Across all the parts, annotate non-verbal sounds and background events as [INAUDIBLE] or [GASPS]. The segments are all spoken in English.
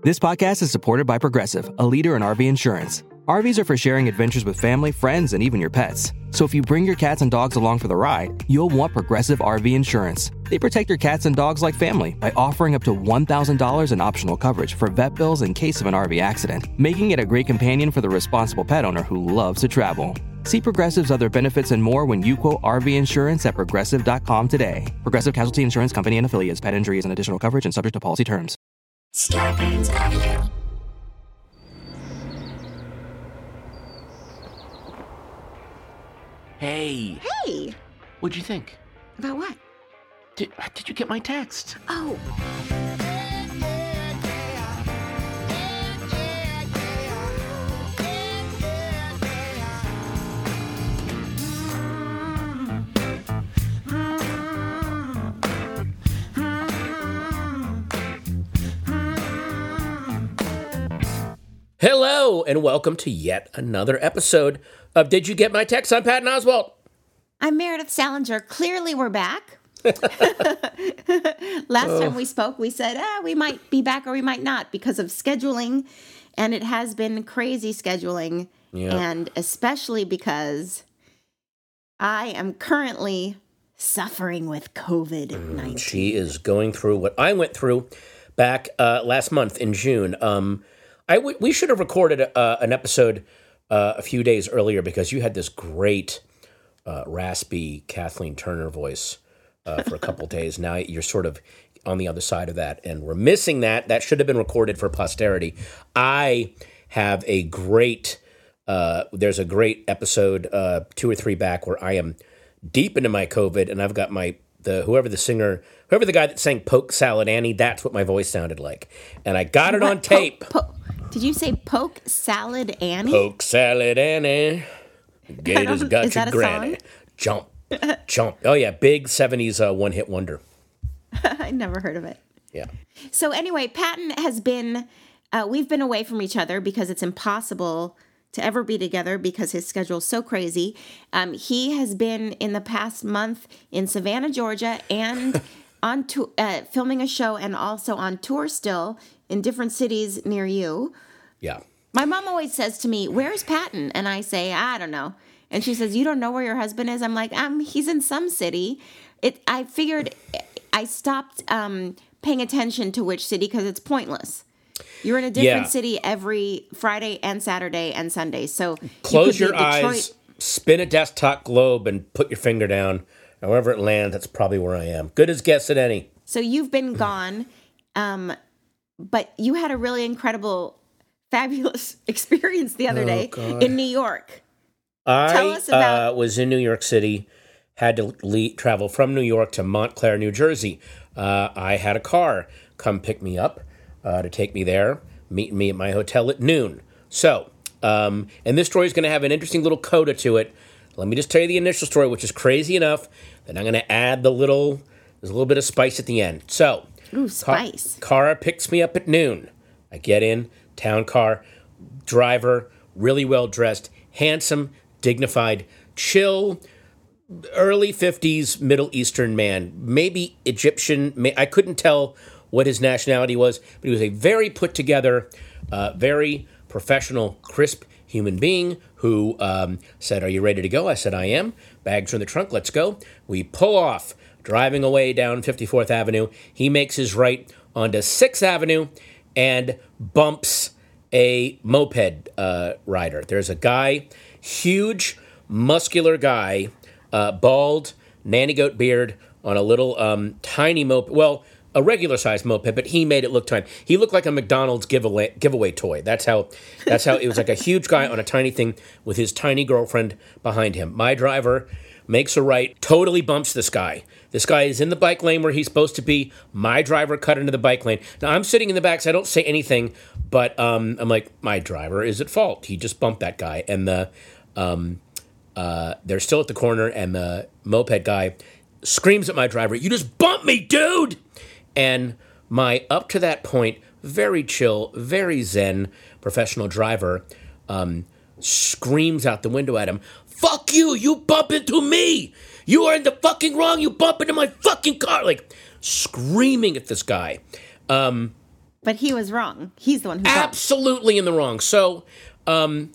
This podcast is supported by Progressive, a leader in RV insurance. RVs are for sharing adventures with family, friends, and even your pets. So if you bring your cats and dogs along for the ride, you'll want Progressive RV insurance. They protect your cats and dogs like family by offering up to $1,000 in optional coverage for vet bills in case of an RV accident, making it a great companion for the responsible pet owner who loves to travel. See Progressive's other benefits and more when you quote RV insurance at progressive.com today. Progressive Casualty Insurance Company and affiliates. Pet injuries and additional coverage and subject to policy terms. Scarpins Avenue. Hey, Hey, what'd you think? about what? Did, did you get my text? Oh, Hello, and welcome to yet another episode of Did You Get My Text? I'm Patton Oswalt. I'm Meredith Salenger. Clearly, we're back. [LAUGHS] [LAUGHS] Last time we spoke, we said ah, we might be back or we might not because of scheduling, and it has been crazy scheduling, Yeah. and especially because I am currently suffering with COVID nineteen. She is going through what I went through back uh, last month in June. Um, I w- we should have recorded uh, an episode uh, a few days earlier because you had this great uh, raspy Kathleen Turner voice uh, for a couple [LAUGHS] days. Now you're sort of on the other side of that, and we're missing that. That should have been recorded for posterity. I have a great. Uh, there's a great episode, uh, two or three back, where I am deep into my COVID, and I've got my the whoever the singer, whoever the guy that sang "Polk Salad Annie," that's what my voice sounded like, and I got it on tape. Po- po- did you say Polk Salad Annie? Polk Salad Annie, Gators [LAUGHS] got is your that a granny. song? Jump, jump. Oh yeah, big '70s uh, one hit wonder. [LAUGHS] I never heard of it. Yeah. So anyway, Patton has been. Uh, we've been away from each other because it's impossible to ever be together because his schedule's so crazy. Um, he has been in the past month in Savannah, Georgia, and [LAUGHS] on to, uh, filming a show, and also on tour still in different cities near you. Yeah. My mom always says to me, "Where's Patton?" And I say, "I don't know." And she says, "You don't know where your husband is?" I'm like, "Um, he's in some city." It. I figured. I stopped um, paying attention to which city because it's pointless. You're in a different Yeah. city every Friday and Saturday and Sunday. So Close be your eyes, spin a desktop globe, and put your finger down. However it lands, that's probably where I am. Good as guess at any. So you've been gone, um, but you had a really incredible, fabulous [LAUGHS] experience the other day in New York. I Tell us about- uh, was in New York City, had to le travel from New York to Montclair, New Jersey. Uh, I had a car come pick me up uh, to take me there, meet me at my hotel at noon. So, um, and this story is going to have an interesting little coda to it. Let me just tell you the initial story, which is crazy enough. Then I'm going to add the little, there's a little bit of spice at the end. So, Ooh, spice. Car picks me up at noon. I get in, town car, driver, really well dressed, handsome, dignified, chill, early 50s Middle Eastern man, maybe Egyptian. May, I couldn't tell what his nationality was, but he was a very put together, uh, very professional, crisp human being who um, said, Are you ready to go? I said, I am. Bags in the trunk. Let's go. We pull off, driving away down 54th Avenue. He makes his right onto 6th Avenue and bumps a moped uh, rider. There's a guy, huge, muscular guy, uh, bald, nanny goat beard, on a little um, tiny moped. Well, a regular sized moped, but he made it look tiny. He looked like a McDonald's giveaway giveaway toy. That's how. That's how it was like a huge guy on a tiny thing with his tiny girlfriend behind him. My driver makes a right, totally bumps this guy. This guy is in the bike lane where he's supposed to be. My driver cut into the bike lane. Now I'm sitting in the back, so I don't say anything, But um, I'm like, my driver is at fault. He just bumped that guy, and the um, uh, they're still at the corner, and the moped guy screams at my driver, "You just bumped me, dude!" And my up to that point, very chill, very zen professional driver um, screams out the window at him, "Fuck you! You bump into me! You are in the fucking wrong! You bump into my fucking car!" Like screaming at this guy. Um, But he was wrong. He's the one who absolutely in the wrong. So, um,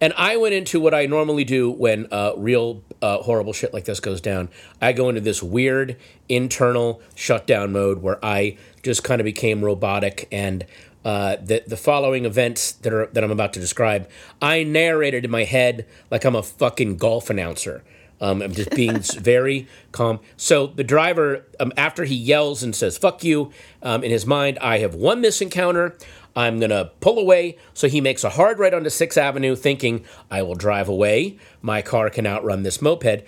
and I went into what I normally do when uh, real uh, horrible shit like this goes down. I go into this weird internal shutdown mode where I just kind of became robotic and. Uh, the the following events that are that I'm about to describe, I narrated in my head like I'm a fucking golf announcer. Um, I'm just being [LAUGHS] very calm. So the driver, um, after he yells and says "fuck you," um, in his mind, I have won this encounter. I'm gonna pull away. So he makes a hard right onto Sixth Avenue, thinking I will drive away. My car can outrun this moped.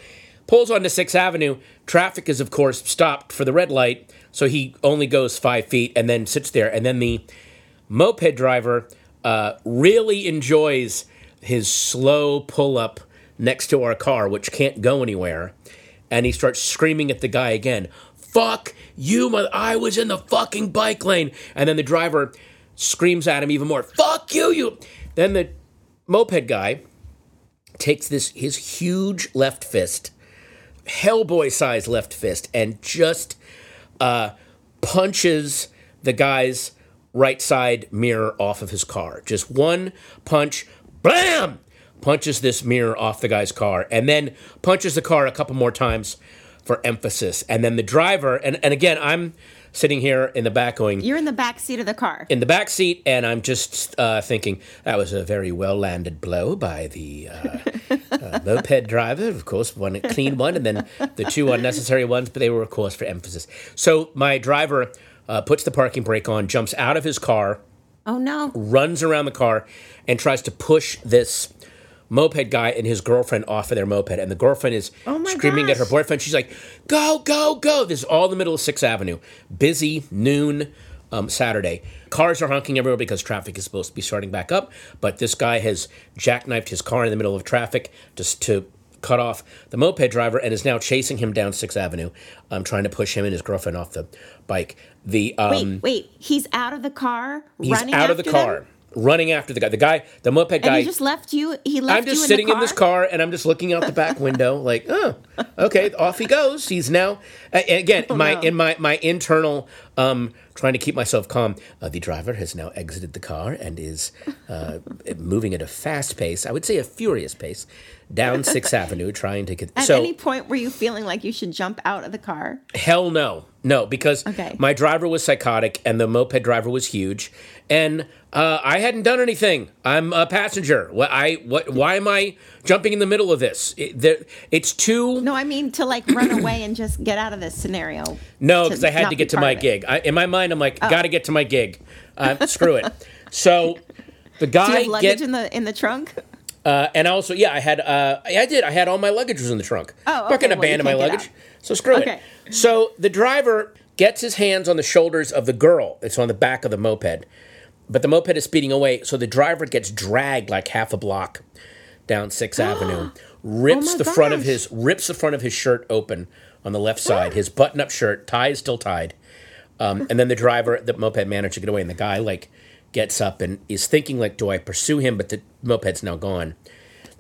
Pulls onto Sixth Avenue. Traffic is, of course, stopped for the red light. So he only goes five feet and then sits there. And then the moped driver uh, really enjoys his slow pull up next to our car, which can't go anywhere. And he starts screaming at the guy again, Fuck you, mother. I was in the fucking bike lane. And then the driver screams at him even more, Fuck you, you. Then the moped guy takes this his huge left fist, Hellboy size left fist, and just uh, punches the guy's right side mirror off of his car. Just one punch, blam! Punches this mirror off the guy's car, and then punches the car a couple more times for emphasis. And then the driver, and, and again, I'm sitting here in the back going, You're in the back seat of the car. in the back seat, and I'm just uh, thinking that was a very well landed blow by the uh, uh, [LAUGHS] moped driver. Of course, one clean one, and then the two unnecessary ones, but they were, of course, for emphasis. So my driver uh, puts the parking brake on, jumps out of his car, oh no. runs around the car, and tries to push this moped guy and his girlfriend off of their moped. And the girlfriend is Oh screaming at her boyfriend. She's like, "Go, go, go!" This is all in the middle of Sixth Avenue, busy noon. Um, Saturday, cars are honking everywhere because traffic is supposed to be starting back up. But this guy has jackknifed his car in the middle of traffic just to cut off the moped driver and is now chasing him down Sixth Avenue, um, trying to push him and his girlfriend off the bike. The um, Wait, wait. He's out of the car, He's running out of the car, them? Running after the guy. The guy, the moped And guy. he just left you. He left I'm just in sitting the in, this car and I'm just looking out the back [LAUGHS] window, like, oh, okay, off he goes. He's now again my no. in my my internal um, trying to keep myself calm. Uh, the driver has now exited the car and is uh, [LAUGHS] moving at a fast pace. I would say a furious pace down Sixth [LAUGHS] Avenue, trying to get. At so any point were you feeling like you should jump out of the car? Hell no. No, because Okay. my driver was psychotic and the moped driver was huge, and uh, I hadn't done anything. I'm a passenger. What I what? Why am I jumping in the middle of this? It, there, it's too No, I mean to like run away and just get out of this scenario. no, because I had to get to my. Oh. gig. I, in my mind, I'm like, got to get to my gig. Uh, screw it. So the guy [LAUGHS] Do you have luggage get, in the in the trunk? Uh, and also, yeah, I had, uh, I did. I had all my luggage was in the trunk. Oh, I'm not going to okay, well, you abandon my luggage. So screw Okay. it. So the driver gets his hands on the shoulders of the girl. It's on the back of the moped, but the moped is speeding away. So the driver gets dragged like half a block down Sixth [GASPS] Avenue. Rips Oh the front of his rips the front of his shirt open on the left side. [GASPS] His button-up shirt, tie is still tied. Um, and then the driver, the moped managed to get away, and the guy like gets up and is thinking like, "Do I pursue him?" But the moped's now gone.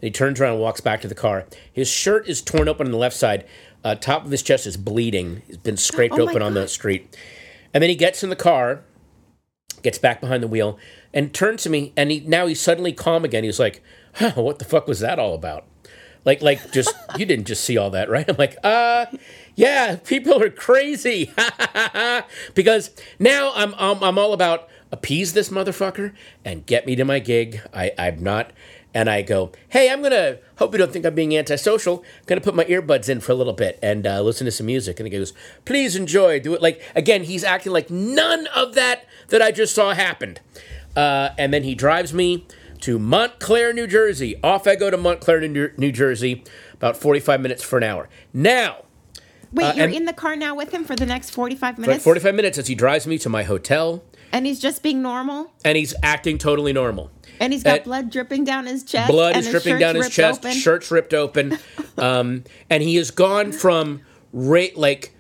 Then he turns around and walks back to the car. His shirt is torn open on the left side. Uh, top of his chest is bleeding. He's been scraped Oh open on the street. And then he gets in the car, gets back behind the wheel, and turns to me. And he now he's suddenly calm again. He's like, huh, "What the fuck was that all about?" Like, like, just [LAUGHS] you didn't just see all that, right? [LAUGHS] I'm like, uh, yeah, people are crazy, [LAUGHS] because now I'm, I'm I'm all about appease this motherfucker and get me to my gig. I I'm not, and I go, hey, I'm gonna hope you don't think I'm being antisocial. I'm gonna put my earbuds in for a little bit and uh, listen to some music. And he goes, please enjoy, do it. Like again, he's acting like none of that that I just saw happened. Uh, and then he drives me to Montclair, New Jersey. Off I go to Montclair, New, Jersey, about 45 minutes for an hour. Now, Wait, Uh, you're in the car now with him for the next 45 for minutes? 45 minutes as he drives me to my hotel. And he's just being normal. and he's acting totally normal. And he's got And- blood dripping down his chest. blood and is dripping down his chest, open. shirt's ripped open, [LAUGHS] um, and he has gone from ra- like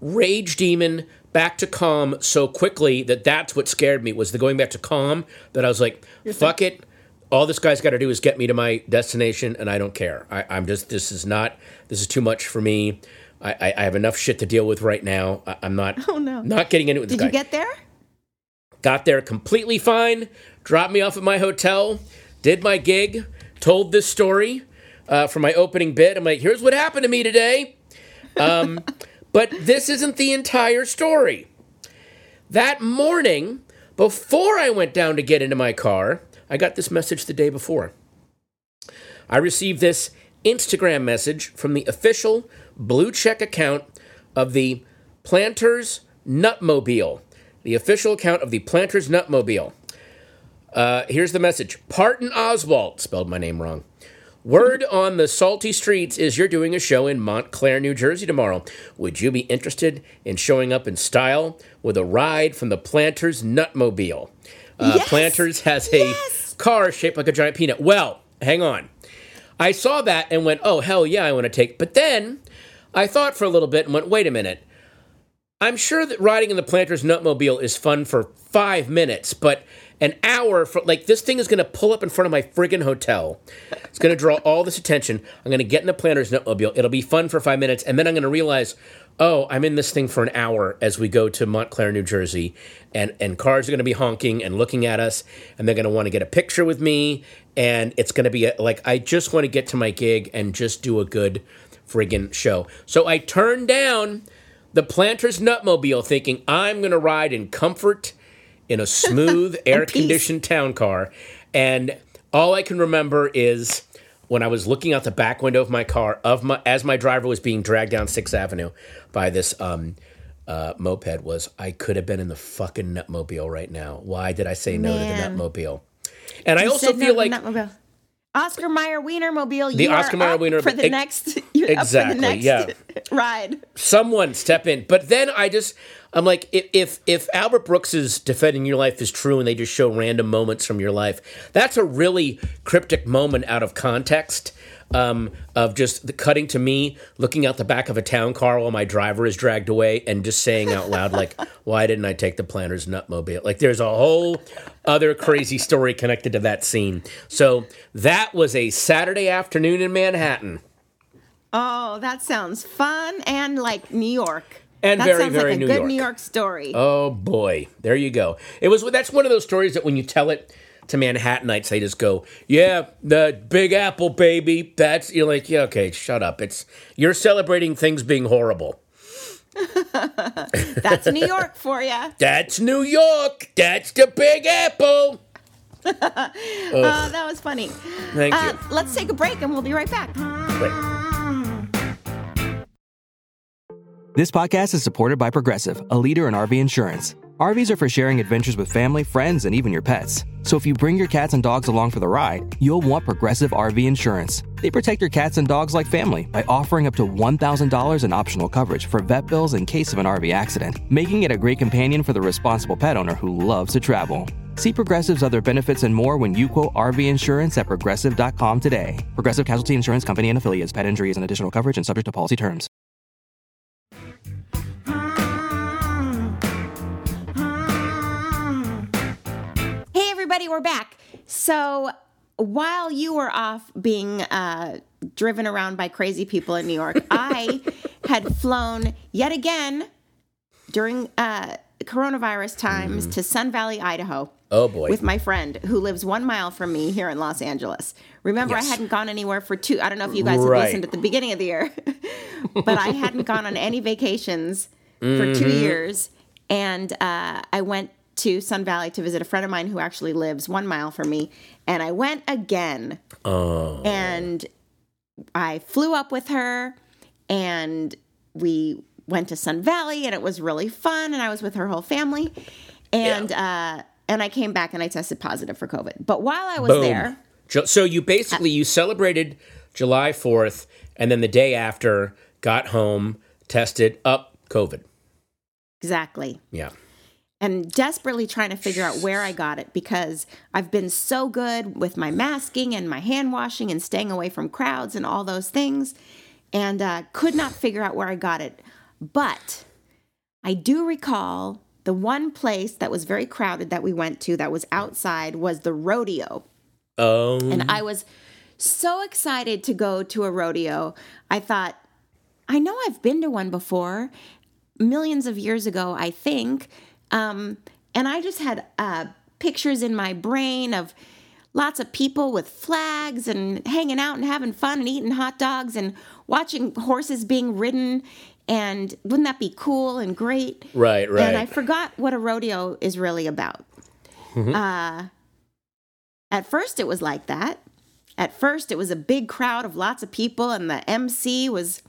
rage demon back to calm so quickly that that's what scared me was the going back to calm that I was like, fuck it. All this guy's got to do is get me to my destination, and I don't care. I, I'm just this is not this is too much for me. I, I, I have enough shit to deal with right now. I, I'm not [LAUGHS] Oh, no. not getting into it with this Did guy you get there? Got there completely fine, dropped me off at my hotel, did my gig, told this story uh, for my opening bit. I'm like, here's what happened to me today. Um, [LAUGHS] but this isn't the entire story. That morning, before I went down to get into my car, I got this message the day before. I received this Instagram message from the official blue check account of the Planters Nutmobile. The official account of the Planters Nutmobile. Uh, here's the message Parton Oswald, spelled my name wrong. Word on the salty streets is you're doing a show in Montclair, New Jersey tomorrow. Would you be interested in showing up in style with a ride from the Planters Nutmobile? Uh, Yes! Planters has a Yes! car shaped like a giant peanut. Well, hang on. I saw that and went, oh, hell yeah, I want to take. But then I thought for a little bit and went, wait a minute. I'm sure that riding in the Planters Nutmobile is fun for five minutes, but an hour for like this thing is going to pull up in front of my friggin' hotel. It's going to draw all this attention. I'm going to get in the Planters Nutmobile. It'll be fun for five minutes, and then I'm going to realize, oh, I'm in this thing for an hour as we go to Montclair, New Jersey, and and cars are going to be honking and looking at us, and they're going to want to get a picture with me, and it's going to be a, like I just want to get to my gig and just do a good friggin' show. So I turned down the Planters Nutmobile, thinking I'm going to ride in comfort in a smooth, [LAUGHS] air conditioned town car. And all I can remember is when I was looking out the back window of my car, of my as my driver was being dragged down Sixth Avenue by this um, uh, moped, was I could have been in the fucking Nutmobile right now. Why did I say no to the Nutmobile? And I also said no feel like Oscar Mayer Wiener Mobile. The Oscar Mayer Wiener- for the ex- next. Exactly, Up for the yeah. [LAUGHS] ride. someone step in. But then I just I'm like if if if Albert Brooks's defending your life is true and they just show random moments from your life, that's a really cryptic moment out of context. Um, of just the cutting to me looking out the back of a town car while my driver is dragged away and just saying out loud like [LAUGHS] why didn't i take the planters nutmobile like there's a whole other crazy story connected to that scene so that was a saturday afternoon in manhattan Oh, that sounds fun and like New York. And that very, sounds very like a New good York. New York story. Oh boy, there you go. It was that's one of those stories that when you tell it to Manhattanites, they just go, "Yeah, the Big Apple, baby." That's you're like, "Yeah, okay, shut up." It's you're celebrating things being horrible. [LAUGHS] That's New York for you. That's New York. That's the Big Apple. [LAUGHS] Oh, that was funny. Thank Uh, let's take a break and we'll be right back. Wait. This podcast is supported by Progressive, a leader in RV insurance. RVs are for sharing adventures with family, friends, and even your pets. So if you bring your cats and dogs along for the ride, you'll want Progressive RV insurance. They protect your cats and dogs like family by offering up to $1,000 in optional coverage for vet bills in case of an RV accident, making it a great companion for the responsible pet owner who loves to travel. See Progressive's other benefits and more when you quote RV insurance at progressive.com today. Progressive Casualty Insurance Company and affiliates. Pet injuries and additional coverage and subject to policy terms. Everybody, we're back. So, while you were off being uh, driven around by crazy people in New York, [LAUGHS] I had flown yet again during uh, coronavirus times to Sun Valley, Idaho. Oh boy. With my friend who lives one mile from me here in Los Angeles. Remember, Yes. I hadn't gone anywhere for two. I don't know if you guys Right. have listened at the beginning of the year, [LAUGHS] but I hadn't gone on any vacations for Mm-hmm. two years. And uh, I went to Sun Valley to visit a friend of mine who actually lives one mile from me. And I went again. Oh. And I flew up with her and we went to Sun Valley and it was really fun. And I was with her whole family. And, uh, and I came back and I tested positive for COVID. But while I was Boom. there, So you basically you celebrated July 4th and then the day after got home, tested up COVID. exactly. Yeah. And desperately trying to figure out where I got it because I've been so good with my masking and my hand washing and staying away from crowds and all those things, and uh, could not figure out where I got it. But I do recall the one place that was very crowded that we went to that was outside was the rodeo. Oh, And I was so excited to go to a rodeo. I thought, I know I've been to one before, millions of years ago, I think. Um, and I just had uh, pictures in my brain of lots of people with flags and hanging out and having fun and eating hot dogs and watching horses being ridden. And wouldn't that be cool and great? right, right. And I forgot what a rodeo is really about. Uh, at first, it was like that. At first, it was a big crowd of lots of people, and the MC was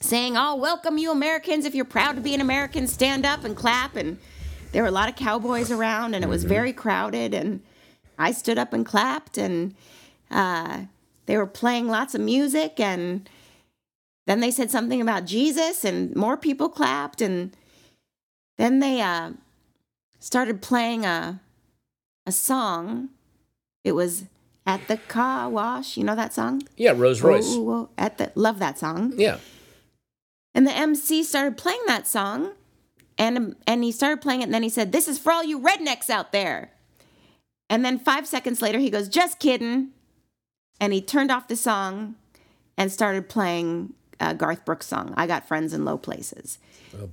saying, Oh, welcome you Americans. If you're proud to be an American, stand up and clap. And there were a lot of cowboys around, and it was very crowded. And I stood up and clapped, and uh, they were playing lots of music. And then they said something about Jesus, and more people clapped. And then they uh, started playing a, a song. It was at the car wash. You know that song? yeah, Rose Royce. Whoa, whoa, at the love that song. Yeah. And the MC started playing that song, and and he started playing it, and then he said, "This is for all you rednecks out there." And then five seconds later, he goes, "Just kidding," and he turned off the song and started playing uh, Garth Brooks' song, "I Got Friends in Low Places."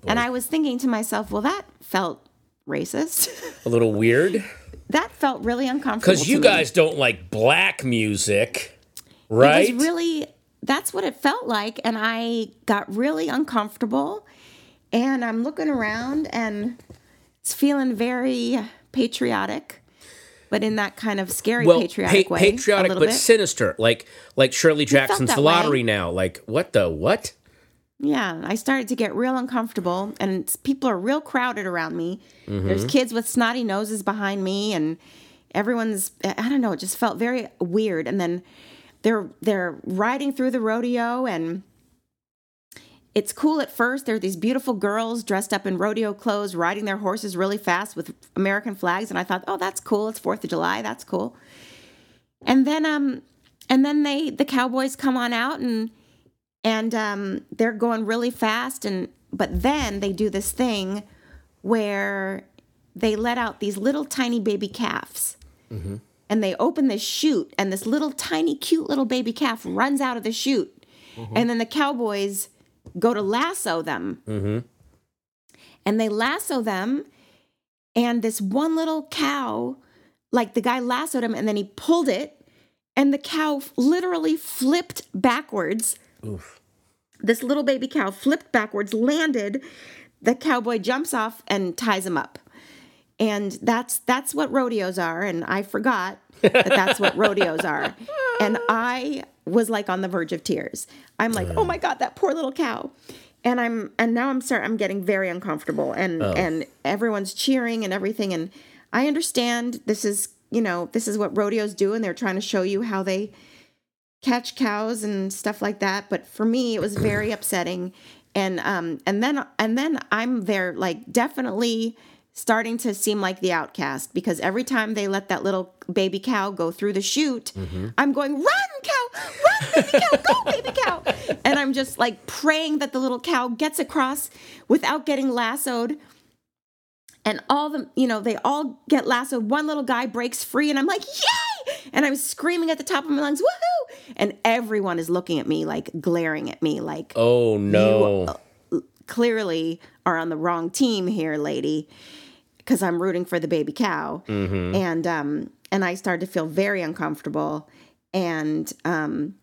and I was thinking to myself, "Well, that felt racist. [LAUGHS] A little weird. that felt really uncomfortable." Because you to me. guys don't like black music, right? It was really that's what it felt like and I got really uncomfortable and I'm looking around and it's feeling very patriotic but in that kind of scary well, patriotic pa- way patriotic a but little bit. sinister, like like Shirley Jackson's The way. Lottery now. Like what the what? Yeah, I started to get real uncomfortable, and people are real crowded around me. Mm-hmm. There's kids with snotty noses behind me, and everyone's I don't know. It just felt very weird. And then they're they're riding through the rodeo, and it's cool at first. There are these beautiful girls dressed up in rodeo clothes, riding their horses really fast with American flags, and I thought, oh, that's cool. It's Fourth of July. That's cool. And then um, and then they the cowboys come on out and and um, they're going really fast and but then they do this thing where they let out these little tiny baby calves and they open this chute and this little tiny cute little baby calf runs out of the chute. And then the cowboys go to lasso them. Mm-hmm. And they lasso them and this one little cow like the guy lassoed him and then he pulled it and the cow literally flipped backwards. This little baby cow flipped backwards, landed. The cowboy jumps off and ties him up. And that's that's what rodeos are. And I forgot that that's what rodeos are. [LAUGHS] And I was like on the verge of tears. I'm like, oh my god, that poor little cow. And I'm and now I'm start I'm getting very uncomfortable. And and everyone's cheering and everything. And I understand this is you know this is what rodeos do, and they're trying to show you how they catch cows and stuff like that but for me it was very [CLEARS THROAT] upsetting and um and then and then i'm there like definitely starting to seem like the outcast because every time they let that little baby cow go through the chute mm-hmm. i'm going run cow! Run baby cow! Go baby cow! [LAUGHS] And i'm just like praying that the little cow gets across without getting lassoed. And all the you know they all get lassoed. One little guy breaks free and i'm like yay! And i'm screaming at the top of my lungs woohoo! And everyone is looking at me like glaring at me like Oh no. Uh, clearly are on the wrong team here lady because i'm rooting for the baby cow and um and i started to feel very uncomfortable and um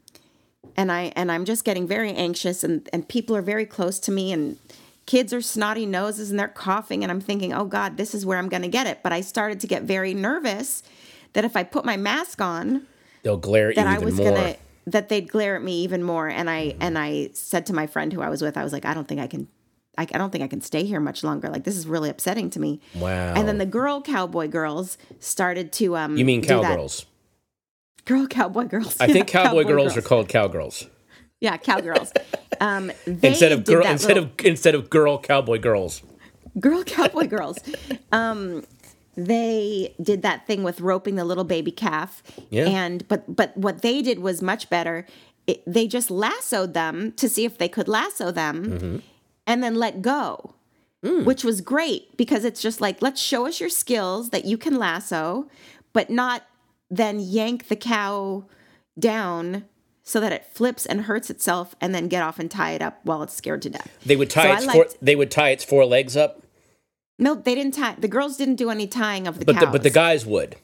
and i and i'm just getting very anxious and and people are very close to me and kids are snotty noses and they're coughing and i'm thinking oh god this is where i'm going to get it but i started to get very nervous that if i put my mask on They'll glare at you that I was more. gonna that they'd glare at me even more. And I and I said to my friend who I was with, I was like, I don't think I can. I, I don't think I can stay here much longer. Like this is really upsetting to me. Wow. And then the girl cowboy girls started to um. You mean cowgirls? Girl cowboy girls. I [LAUGHS] Yeah, think cowboy, girls, are called cowgirls Yeah, cowgirls. [LAUGHS] um, they instead of girl instead little- of instead of girl cowboy girls. Girl Cowboy Girls. Um, they did that thing with roping the little baby calf. Yeah. And but but what they did was much better. It, they just lassoed them to see if they could lasso them, Mm-hmm. And then let go. Mm. Which was great because it's just like let's show us your skills that you can lasso, but not then yank the cow down so that it flips and hurts itself and then get off and tie it up while it's scared to death. They would tie So its four, they would tie its four legs up, No, they didn't tie. The girls didn't do any tying of the but cows. the, but the guys would.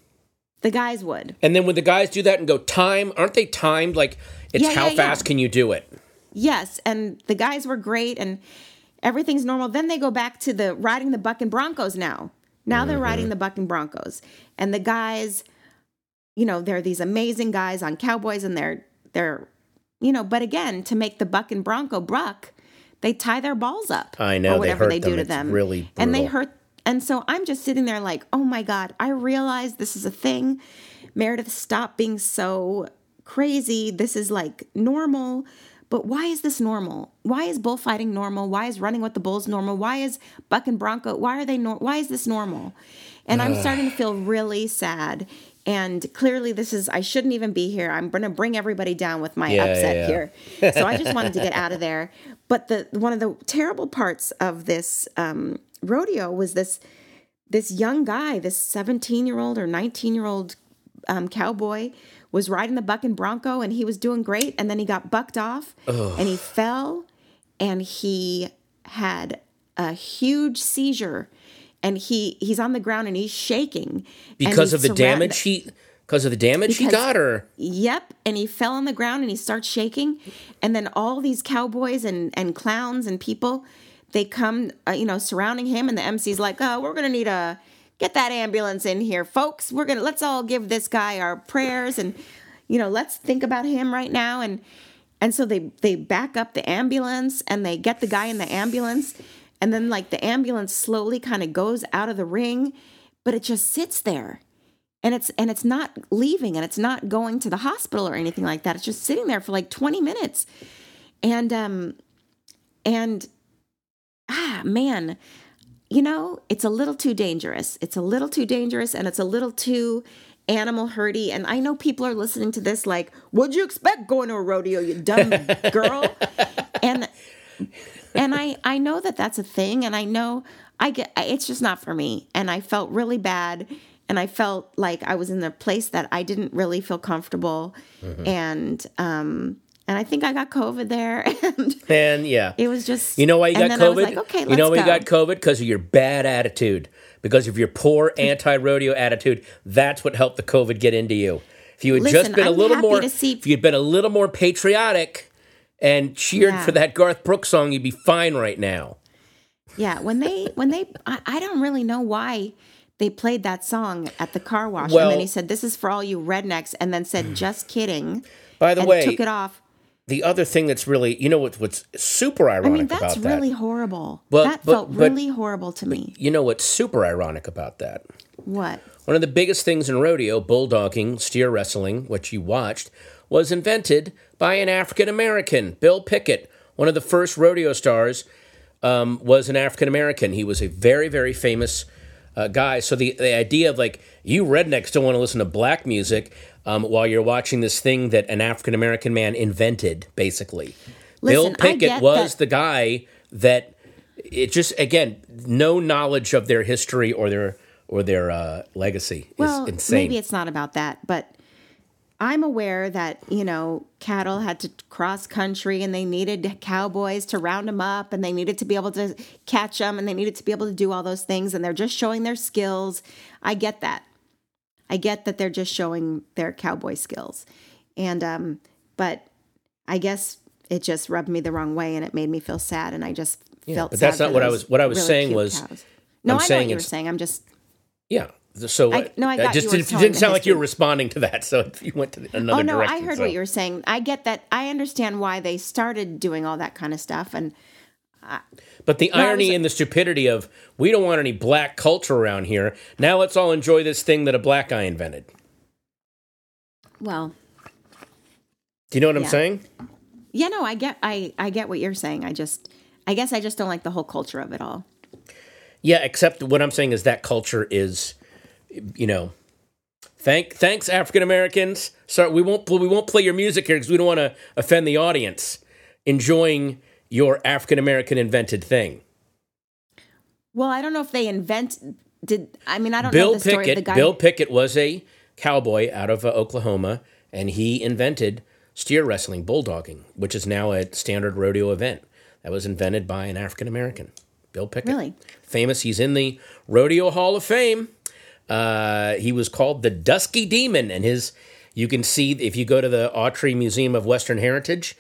the guys would. And then when the guys do that and go time, aren't they timed? Like it's Yeah, how yeah, yeah. fast can you do it? Yes, and the guys were great, and everything's normal. Then they go back to the riding the buck and Broncos. Now, now they're riding Mm-hmm. the buck and Broncos, and the guys, you know, they're these amazing guys on Cowboys, and they're they're, you know, but again, to make the buck and Bronco buck, they tie their balls up. I know, or they whatever hurt they, do them. to It's them. really and they hurt. And so I'm just sitting there like, oh my god, I realize this is a thing. Meredith, stop being so crazy. This is like normal. But why is this normal? Why is bullfighting normal? Why is running with the bulls normal? Why is buck and bronco? Why are they? Nor- why is this normal? And I'm starting to feel really sad. And clearly, this is I shouldn't even be here. I'm going to bring everybody down with my Yeah, upset yeah, here. So I just wanted to get out of there. [LAUGHS] But the one of the terrible parts of this um, rodeo was this this young guy, this 17 year old or 19 year old um, cowboy, was riding the bucking bronco and he was doing great. And then he got bucked off and he fell and he had a huge seizure. And he he's on the ground and he's shaking Because he's of the surround- damage he because of the damage he got her. Yep, and he fell on the ground and he starts shaking, and then all these cowboys and and clowns and people, they come, uh, you know, surrounding him, and the MC's like, "Oh, we're gonna need a get that ambulance in here, folks. We're gonna let's all give this guy our prayers, and you know, let's think about him right now." And and so they they back up the ambulance and they get the guy in the ambulance, and then like the ambulance slowly kind of goes out of the ring, but it just sits there and it's and it's not leaving and it's not going to the hospital or anything like that it's just sitting there for like 20 minutes and um and ah man you know it's a little too dangerous. It's a little too dangerous and it's a little too animal herdy and i know people are listening to this like what'd you expect going to a rodeo you dumb [LAUGHS] girl? And and I I know that that's a thing, and I know I get it's just not for me, and I felt really bad, and I felt like I was in a place that I didn't really feel comfortable, and um and I think I got COVID there, [LAUGHS] and and yeah. it was just You know why you got COVID? Like, okay, you know why go. you got COVID? Because of your bad attitude. Because of your poor [LAUGHS] anti rodeo attitude. That's what helped the COVID get into you. If you had just been a I'm little more see- if you'd been a little more patriotic and cheered Yeah. for that Garth Brooks song, you'd be fine right now. Yeah, when they when they I, I don't really know why they played that song at the car wash, Well- and then he said, "This is for all you rednecks," and then said, [SIGHS] "Just kidding," By the and way, took it off. The other thing that's really you know what, what's super I ironic mean, that's about that. Really horrible. Well, that but- felt but- really horrible to me. you know what's super ironic about that? What? One of the biggest things in rodeo, bulldogging, steer wrestling, which you watched, was invented by an African American, Bill Pickett. One of the first rodeo stars um, was an African American. He was a very, very famous uh, guy. So the, the idea of like, you rednecks don't want to listen to black music um, while you're watching this thing that an African American man invented, basically. Bill Listen, I Pickett was that- the guy that it just again no knowledge of their history or their or their uh, legacy is Well, insane. maybe it's not about that, but I'm aware that you know cattle had to cross country and they needed cowboys to round them up and they needed to be able to catch them and they needed to be able to do all those things and they're just showing their skills. I get that. I get that they're just showing their cowboy skills, and um, but I guess it just rubbed me the wrong way and it made me feel sad and I just felt. but that's not what I was- what I was really saying was- cows. No, I'm I know what you were saying. I'm just yeah. So I- no, I got just you were didn't, didn't sound like you were responding to that. [LAUGHS] So you went to another Oh no. I heard so. what you were saying. I get that. I understand why they started doing all that kind of stuff, and But the irony was- and the stupidity of we don't want any black culture around here. Now let's all enjoy this thing that a black guy invented. well, Do you know what I'm saying? yeah, no, I get, I, I get what you're saying. I just, I guess, I just don't like the whole culture of it all. Yeah, except what I'm saying is that culture is, you know, thank thanks African Americans. Sorry, we won't we won't play your music here because we don't want to offend the audience. Enjoying your African American invented thing. Well, I don't know if they invent. Did I mean I don't Bill know the story Pickett. of the guy. Bill Pickett was a cowboy out of uh, Oklahoma, and he invented steer wrestling, bulldogging, which is now a standard rodeo event. That was invented by an African American, Bill Pickett. Really? famous. He's in the Rodeo Hall of Fame. Uh, he was called the Dusky Demon, and his you can see if you go to the Autry Museum of Western Heritage.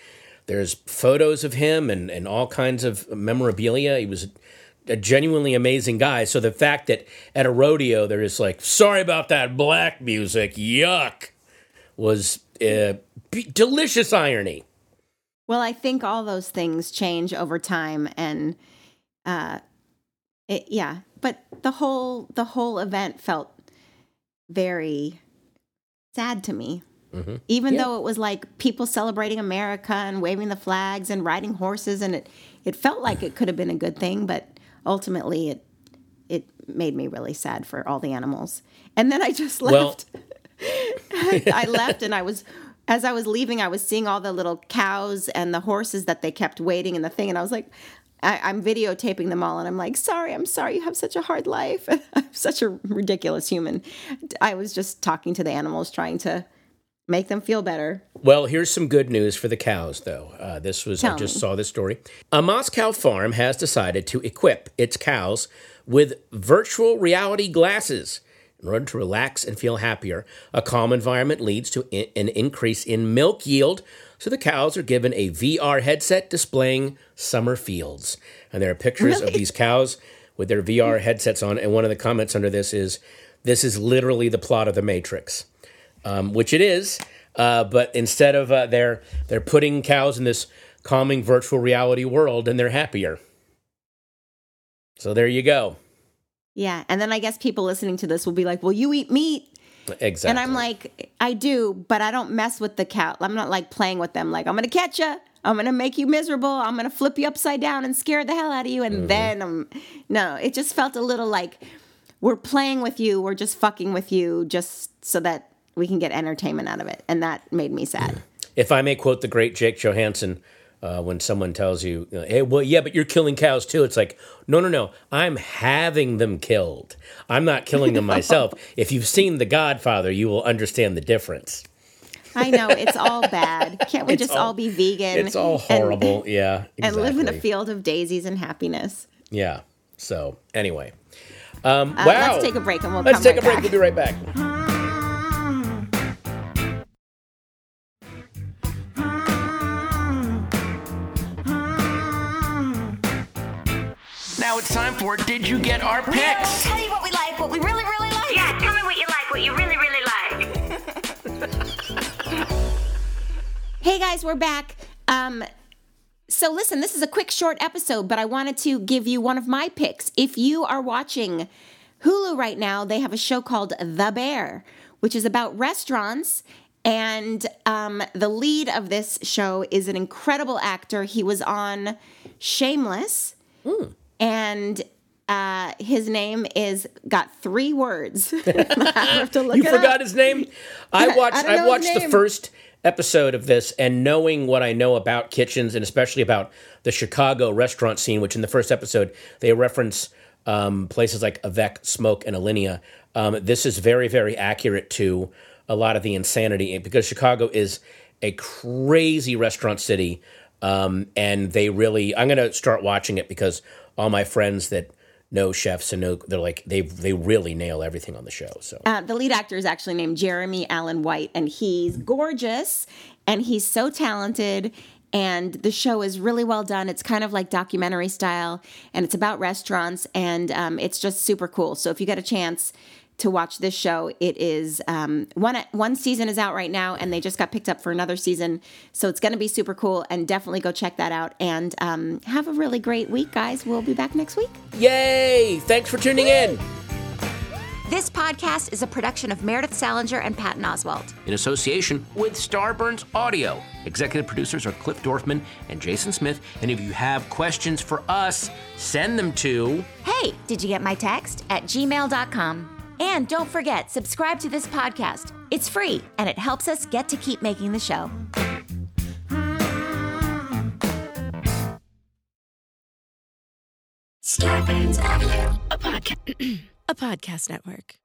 There's photos of him and, and all kinds of memorabilia. He was a genuinely amazing guy. So the fact that at a rodeo there is like, sorry about that black music, yuck, was uh, b- delicious irony. Well, I think all those things change over time, and uh, it, yeah. But the whole the whole event felt very sad to me. Mm-hmm. Even Yeah. though it was like people celebrating America and waving the flags and riding horses, and it it felt like it could have been a good thing, but ultimately it it made me really sad for all the animals. And then I just Well- left. [LAUGHS] I left and I was as I was leaving, I was seeing all the little cows and the horses that they kept waiting in the thing, and I was like, I, I'm videotaping them all, and I'm like, sorry, I'm sorry, you have such a hard life. [LAUGHS] I'm such a ridiculous human. I was just talking to the animals, trying to make them feel better. Well, here's some good news for the cows, though. Uh, this was I just me. saw this story. A Moscow farm has decided to equip its cows with virtual reality glasses in order to relax and feel happier. A calm environment leads to i- an increase in milk yield. So the cows are given a VR headset displaying summer fields, and there are pictures of these cows with their VR headsets on. And one of the comments under this is, "This is literally the plot of the Matrix." um, which it is. Uh, but instead of uh, they're they're putting cows in this calming virtual reality world, and they're happier. So there you go. Yeah, and then I guess people listening to this will be like, "Well, you eat meat." Exactly. And I'm like, I do, but I don't mess with the cow. I'm not like playing with them. Like, I'm gonna catch you. I'm gonna make you miserable. I'm gonna flip you upside down and scare the hell out of you. And mm-hmm. then I'm no. It just felt a little like we're playing with you. We're just fucking with you, just so that we can get entertainment out of it. And that made me sad. if I may quote the great Jake Johannsen, uh, when someone tells you, uh, "Hey, well, yeah, but you're killing cows too," it's like, no, no, no. I'm having them killed. I'm not killing them [LAUGHS] myself. if you've seen The Godfather, you will understand the difference. I know it's all bad. Can't we It's just all, all- be vegan? It's all and- horrible. [LAUGHS] yeah, And, live in a field of daisies and happiness. Yeah. So anyway, um, Uh, wow. Let's take a break and we'll Let's take right a break. back. We'll be right back. It's time for Did You Get Our Picks? Tell you what we like, what we really, really like. Yeah, tell me what you like, what you really, really like. [LAUGHS] Hey guys, we're back. Um, so listen, this is a quick, short episode, but I wanted to give you one of my picks. If you are watching Hulu right now, they have a show called The Bear, which is about restaurants. And um, the lead of this show is an incredible actor. He was on Shameless, and uh, his name is got three words. [LAUGHS] [LAUGHS] I have to look You it forgot up. his name? I watched I I, watched the first episode of this and knowing what I know about kitchens and especially about the Chicago restaurant scene, which in the first episode they reference um, places like Avec, Smoke, and Alinea. Um, this is very, very accurate to a lot of the insanity because Chicago is a crazy restaurant city. Um, and they really, I'm going to start watching it because all my friends that know chefs and know, they're like, they they really nail everything on the show. So Uh, the lead actor is actually named Jeremy Allen White, and he's gorgeous and he's so talented. And the show is really well done. It's kind of like documentary style, and it's about restaurants, and um, it's just super cool. So if you get a chance to watch this show, it is um, one one season is out right now, and they just got picked up for another season. So it's going to be super cool, and definitely go check that out. And um, have a really great week, guys. We'll be back next week. Yay! Thanks for tuning in. This podcast is a production of Meredith Salenger and Patton Oswalt. in association with Starburns Audio. Executive producers are Cliff Dorfman and Jason Smith. And if you have questions for us, send them to. Hey, did you get my text? At gmail.com. And don't forget, subscribe to this podcast. It's free and it helps us get to keep making the show. Starburns a, podca- [CLEARS THROAT] a podcast network.